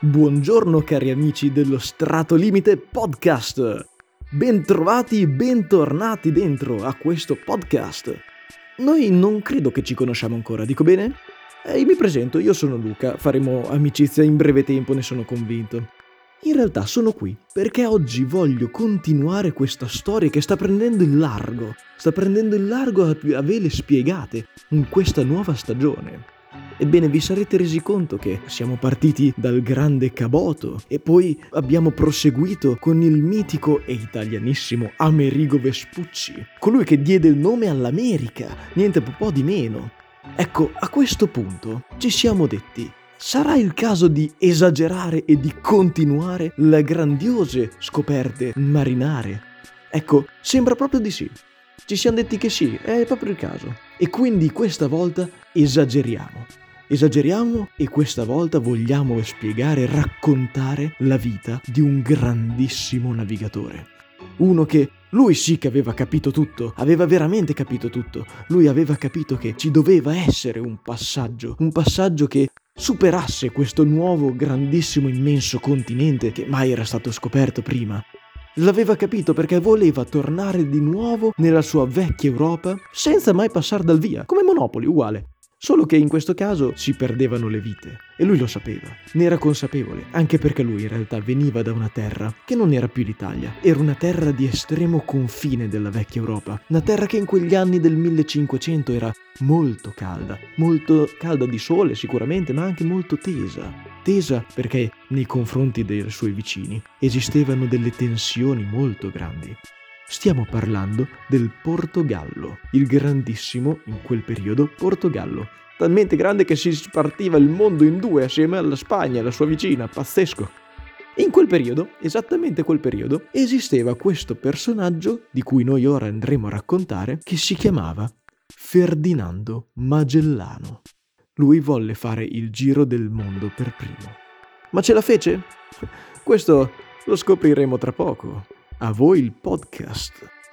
Buongiorno cari amici dello Strato Limite Podcast. Bentrovati, bentornati dentro a questo podcast. Noi non credo che ci conosciamo ancora, dico bene? E mi presento, io sono Luca, faremo amicizia in breve tempo, ne sono convinto. In realtà sono qui perché oggi voglio continuare questa storia che sta prendendo il largo, sta prendendo il largo a vele spiegate in questa nuova stagione. Ebbene, vi sarete resi conto che siamo partiti dal grande Caboto e poi abbiamo proseguito con il mitico e italianissimo Amerigo Vespucci, colui che diede il nome all'America, niente po' di meno. Ecco, a questo punto ci siamo detti, sarà il caso di esagerare e di continuare le grandiose scoperte marinare? Ecco, sembra proprio di sì. Ci siamo detti che sì, è proprio il caso. E quindi questa volta esageriamo. Esageriamo e questa volta vogliamo spiegare raccontare la vita di un grandissimo navigatore. Uno che lui sì che aveva capito tutto, aveva veramente capito tutto. Lui aveva capito che ci doveva essere un passaggio, un passaggio che superasse questo nuovo, grandissimo, immenso continente che mai era stato scoperto prima L'aveva capito perché voleva tornare di nuovo nella sua vecchia Europa senza mai passare dal via, come Monopoli, uguale. Solo che in questo caso si perdevano le vite e lui lo sapeva, ne era consapevole, anche perché lui in realtà veniva da una terra che non era più l'Italia, era una terra di estremo confine della vecchia Europa, una terra che in quegli anni del 1500 era molto calda, molto calda di sole sicuramente, ma anche molto tesa. Tesa perché nei confronti dei suoi vicini esistevano delle tensioni molto grandi. Stiamo parlando del Portogallo, il grandissimo, in quel periodo, Portogallo. Talmente grande che si spartiva il mondo in due assieme alla Spagna, la sua vicina, pazzesco. In quel periodo, esattamente quel periodo, esisteva questo personaggio, di cui noi ora andremo a raccontare, che si chiamava Ferdinando Magellano. Lui volle fare il giro del mondo per primo. Ma ce la fece? Questo lo scopriremo tra poco. A voi il podcast.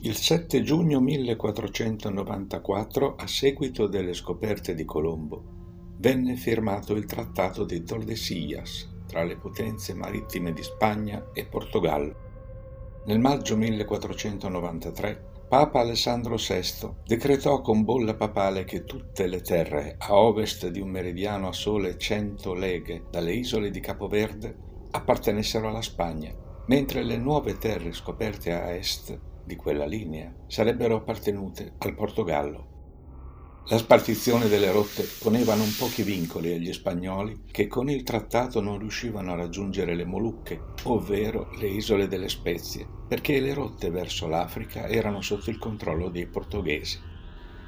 Il 7 giugno 1494, a seguito delle scoperte di Colombo, venne firmato il Trattato di Tordesillas tra le potenze marittime di Spagna e Portogallo. Nel maggio 1493 Papa Alessandro VI decretò con bolla papale che tutte le terre a ovest di un meridiano a sole 100 leghe dalle isole di Capoverde appartenessero alla Spagna, mentre le nuove terre scoperte a est di quella linea sarebbero appartenute al Portogallo. La spartizione delle rotte poneva non pochi vincoli agli spagnoli che con il trattato non riuscivano a raggiungere le Molucche, ovvero le isole delle spezie, perché le rotte verso l'Africa erano sotto il controllo dei portoghesi.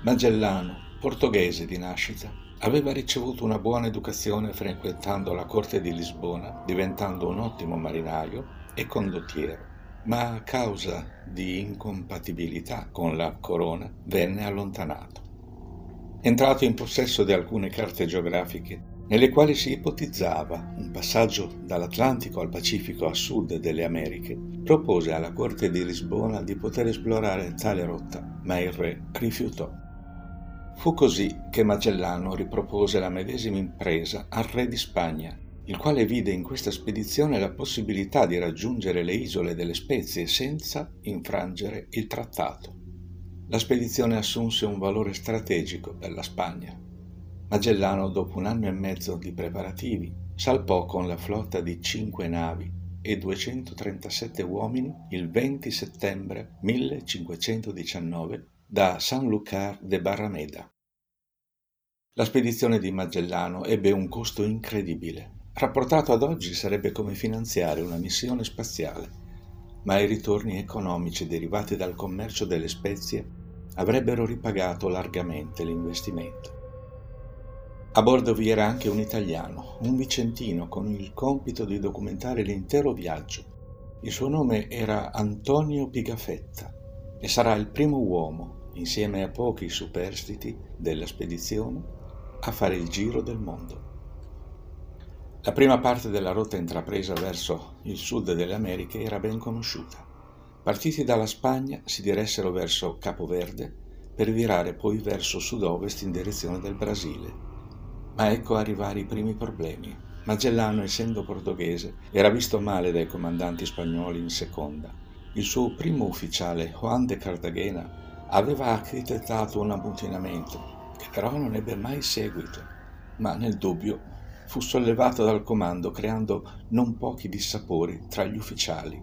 Magellano, portoghese di nascita, aveva ricevuto una buona educazione frequentando la corte di Lisbona, diventando un ottimo marinaio e condottiero, ma a causa di incompatibilità con la corona venne allontanato entrato in possesso di alcune carte geografiche nelle quali si ipotizzava un passaggio dall'Atlantico al Pacifico a sud delle Americhe, propose alla corte di Lisbona di poter esplorare tale rotta, ma il re rifiutò. Fu così che Magellano ripropose la medesima impresa al re di Spagna, il quale vide in questa spedizione la possibilità di raggiungere le isole delle Spezie senza infrangere il trattato la spedizione assunse un valore strategico per la Spagna. Magellano, dopo un anno e mezzo di preparativi, salpò con la flotta di cinque navi e 237 uomini il 20 settembre 1519 da Sanlúcar de Barrameda. La spedizione di Magellano ebbe un costo incredibile. Rapportato ad oggi sarebbe come finanziare una missione spaziale, ma i ritorni economici derivati dal commercio delle spezie avrebbero ripagato largamente l'investimento. A bordo vi era anche un italiano, un vicentino, con il compito di documentare l'intero viaggio. Il suo nome era Antonio Pigafetta e sarà il primo uomo, insieme a pochi superstiti della spedizione, a fare il giro del mondo. La prima parte della rotta intrapresa verso il sud delle Americhe era ben conosciuta. Partiti dalla Spagna si diressero verso Capo Verde per virare poi verso sud-ovest in direzione del Brasile. Ma ecco arrivare i primi problemi. Magellano, essendo portoghese, era visto male dai comandanti spagnoli in seconda. Il suo primo ufficiale, Juan de Cartagena, aveva architettato un ammutinamento che però non ebbe mai seguito, ma nel dubbio fu sollevato dal comando creando non pochi dissapori tra gli ufficiali.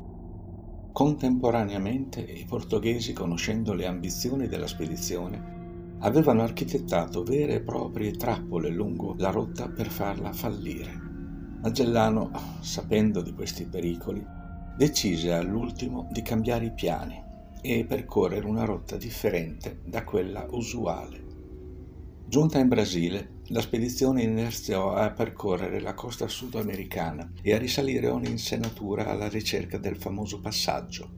Contemporaneamente i portoghesi, conoscendo le ambizioni della spedizione, avevano architettato vere e proprie trappole lungo la rotta per farla fallire. Magellano, sapendo di questi pericoli, decise all'ultimo di cambiare i piani e percorrere una rotta differente da quella usuale. Giunta in Brasile, la spedizione iniziò a percorrere la costa sudamericana e a risalire ogni insenatura alla ricerca del famoso passaggio.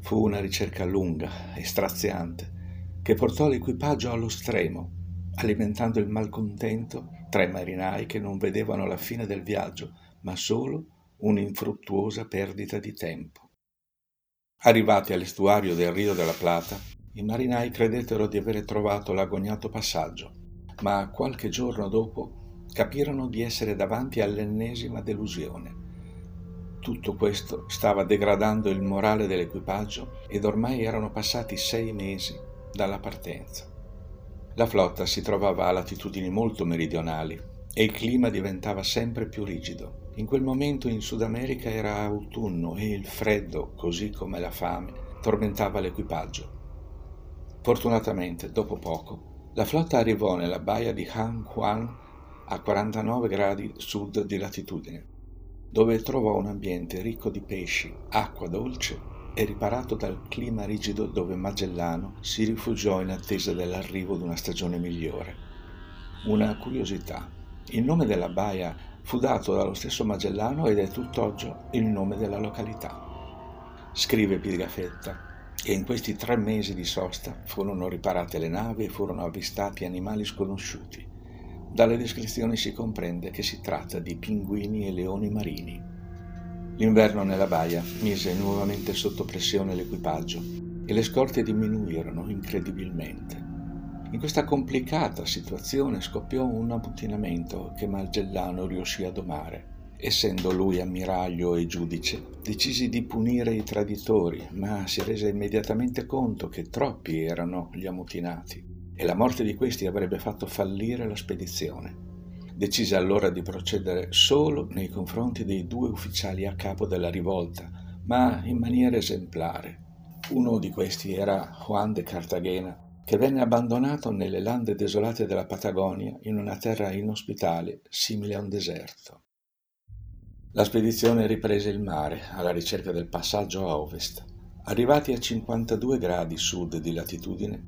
Fu una ricerca lunga e straziante che portò l'equipaggio allo stremo, alimentando il malcontento tra i marinai che non vedevano la fine del viaggio, ma solo un'infruttuosa perdita di tempo. Arrivati all'estuario del Rio della Plata, i marinai credettero di avere trovato l'agognato passaggio ma qualche giorno dopo capirono di essere davanti all'ennesima delusione. Tutto questo stava degradando il morale dell'equipaggio ed ormai erano passati sei mesi dalla partenza. La flotta si trovava a latitudini molto meridionali e il clima diventava sempre più rigido. In quel momento in Sud America era autunno e il freddo, così come la fame, tormentava l'equipaggio. Fortunatamente, dopo poco, la flotta arrivò nella baia di Han Huang a 49 gradi sud di latitudine, dove trovò un ambiente ricco di pesci, acqua dolce e riparato dal clima rigido dove Magellano si rifugiò in attesa dell'arrivo di una stagione migliore. Una curiosità. Il nome della baia fu dato dallo stesso Magellano ed è tutt'oggi il nome della località. Scrive Pigafetta e in questi tre mesi di sosta furono riparate le navi e furono avvistati animali sconosciuti. Dalle descrizioni si comprende che si tratta di pinguini e leoni marini. L'inverno nella baia mise nuovamente sotto pressione l'equipaggio e le scorte diminuirono incredibilmente. In questa complicata situazione scoppiò un ammutinamento che Magellano riuscì a domare Essendo lui ammiraglio e giudice, decisi di punire i traditori, ma si rese immediatamente conto che troppi erano gli ammutinati e la morte di questi avrebbe fatto fallire la spedizione. Decise allora di procedere solo nei confronti dei due ufficiali a capo della rivolta, ma in maniera esemplare. Uno di questi era Juan de Cartagena, che venne abbandonato nelle lande desolate della Patagonia in una terra inospitale simile a un deserto. La spedizione riprese il mare alla ricerca del passaggio a ovest. Arrivati a 52 gradi sud di latitudine,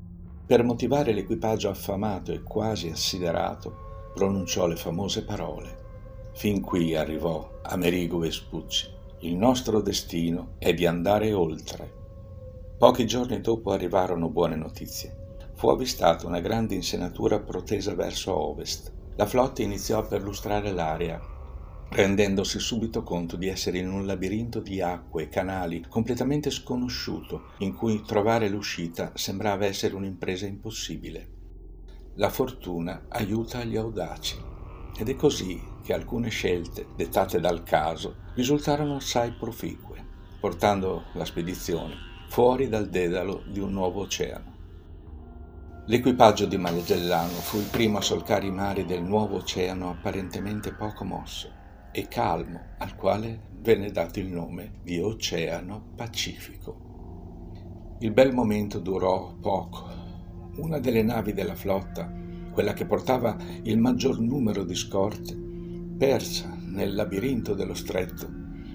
per motivare l'equipaggio affamato e quasi assiderato, pronunciò le famose parole. Fin qui arrivò Amerigo Vespucci. Il nostro destino è di andare oltre. Pochi giorni dopo arrivarono buone notizie. Fu avvistata una grande insenatura protesa verso ovest. La flotta iniziò a perlustrare l'area rendendosi subito conto di essere in un labirinto di acque e canali completamente sconosciuto, in cui trovare l'uscita sembrava essere un'impresa impossibile. La fortuna aiuta gli audaci ed è così che alcune scelte, dettate dal caso, risultarono assai proficue, portando la spedizione fuori dal dedalo di un nuovo oceano. L'equipaggio di Magellano fu il primo a solcare i mari del nuovo oceano apparentemente poco mosso e calmo al quale venne dato il nome di Oceano Pacifico. Il bel momento durò poco. Una delle navi della flotta, quella che portava il maggior numero di scorte, persa nel labirinto dello stretto,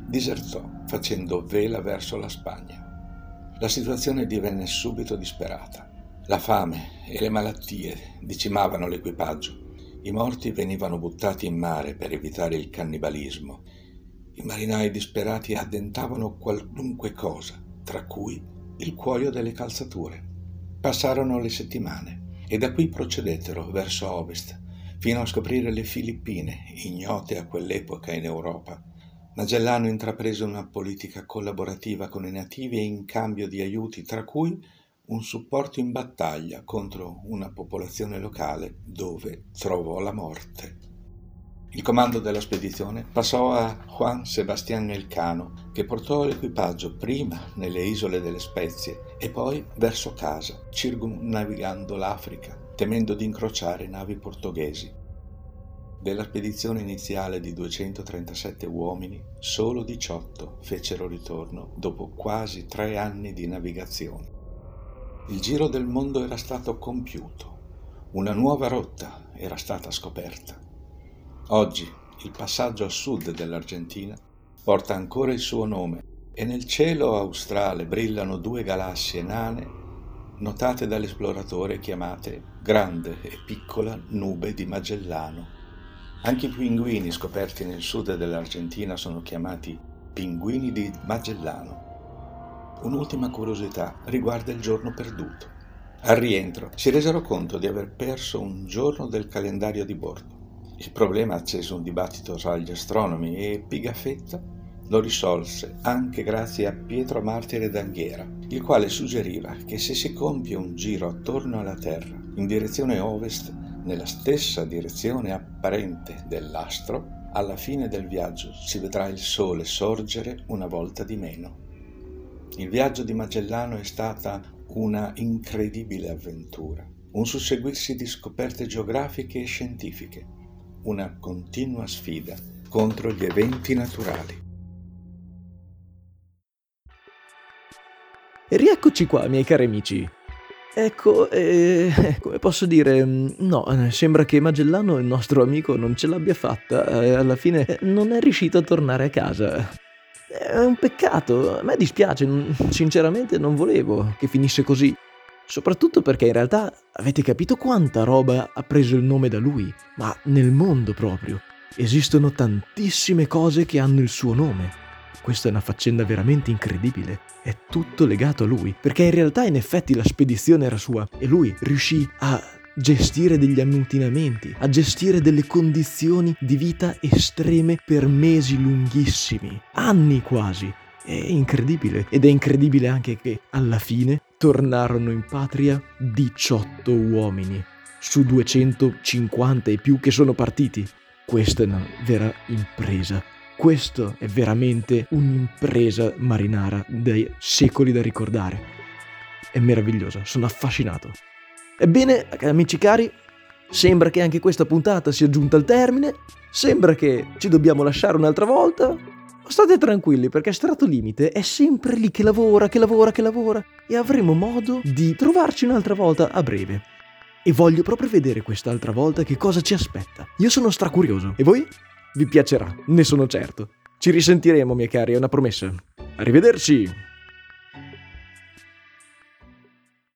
disertò facendo vela verso la Spagna. La situazione divenne subito disperata. La fame e le malattie decimavano l'equipaggio i morti venivano buttati in mare per evitare il cannibalismo. I marinai disperati addentavano qualunque cosa, tra cui il cuoio delle calzature. Passarono le settimane e da qui procedettero verso ovest, fino a scoprire le Filippine, ignote a quell'epoca in Europa. Magellano intraprese una politica collaborativa con i nativi e in cambio di aiuti, tra cui un supporto in battaglia contro una popolazione locale dove trovò la morte. Il comando della spedizione passò a Juan Sebastián Elcano, che portò l'equipaggio prima nelle isole delle Spezie e poi verso casa, circumnavigando l'Africa, temendo di incrociare navi portoghesi. Della spedizione iniziale di 237 uomini, solo 18 fecero ritorno dopo quasi tre anni di navigazione. Il giro del mondo era stato compiuto, una nuova rotta era stata scoperta. Oggi il passaggio a sud dell'Argentina porta ancora il suo nome e nel cielo australe brillano due galassie nane notate dall'esploratore chiamate Grande e Piccola Nube di Magellano. Anche i pinguini scoperti nel sud dell'Argentina sono chiamati pinguini di Magellano. Un'ultima curiosità riguarda il giorno perduto. Al rientro si resero conto di aver perso un giorno del calendario di bordo. Il problema accese un dibattito tra gli astronomi e Pigafetta lo risolse anche grazie a Pietro Martire d'Anghiera, il quale suggeriva che se si compie un giro attorno alla Terra in direzione ovest, nella stessa direzione apparente dell'astro, alla fine del viaggio si vedrà il Sole sorgere una volta di meno. Il viaggio di Magellano è stata una incredibile avventura, un susseguirsi di scoperte geografiche e scientifiche, una continua sfida contro gli eventi naturali. E rieccoci qua, miei cari amici. Ecco, eh, come posso dire, no, sembra che Magellano, il nostro amico, non ce l'abbia fatta. Eh, alla fine non è riuscito a tornare a casa. È un peccato, a me dispiace, sinceramente non volevo che finisse così. Soprattutto perché in realtà avete capito quanta roba ha preso il nome da lui, ma nel mondo proprio. Esistono tantissime cose che hanno il suo nome. Questa è una faccenda veramente incredibile. È tutto legato a lui, perché in realtà in effetti la spedizione era sua e lui riuscì a gestire degli ammutinamenti, a gestire delle condizioni di vita estreme per mesi lunghissimi, anni quasi. È incredibile ed è incredibile anche che alla fine tornarono in patria 18 uomini su 250 e più che sono partiti. Questa è una vera impresa. Questo è veramente un'impresa marinara dei secoli da ricordare. È meravigliosa, sono affascinato. Ebbene, amici cari, sembra che anche questa puntata sia giunta al termine, sembra che ci dobbiamo lasciare un'altra volta. State tranquilli perché Strato Limite è sempre lì che lavora, che lavora, che lavora e avremo modo di trovarci un'altra volta a breve. E voglio proprio vedere quest'altra volta che cosa ci aspetta. Io sono stracurioso. E voi? Vi piacerà, ne sono certo. Ci risentiremo, miei cari, è una promessa. Arrivederci!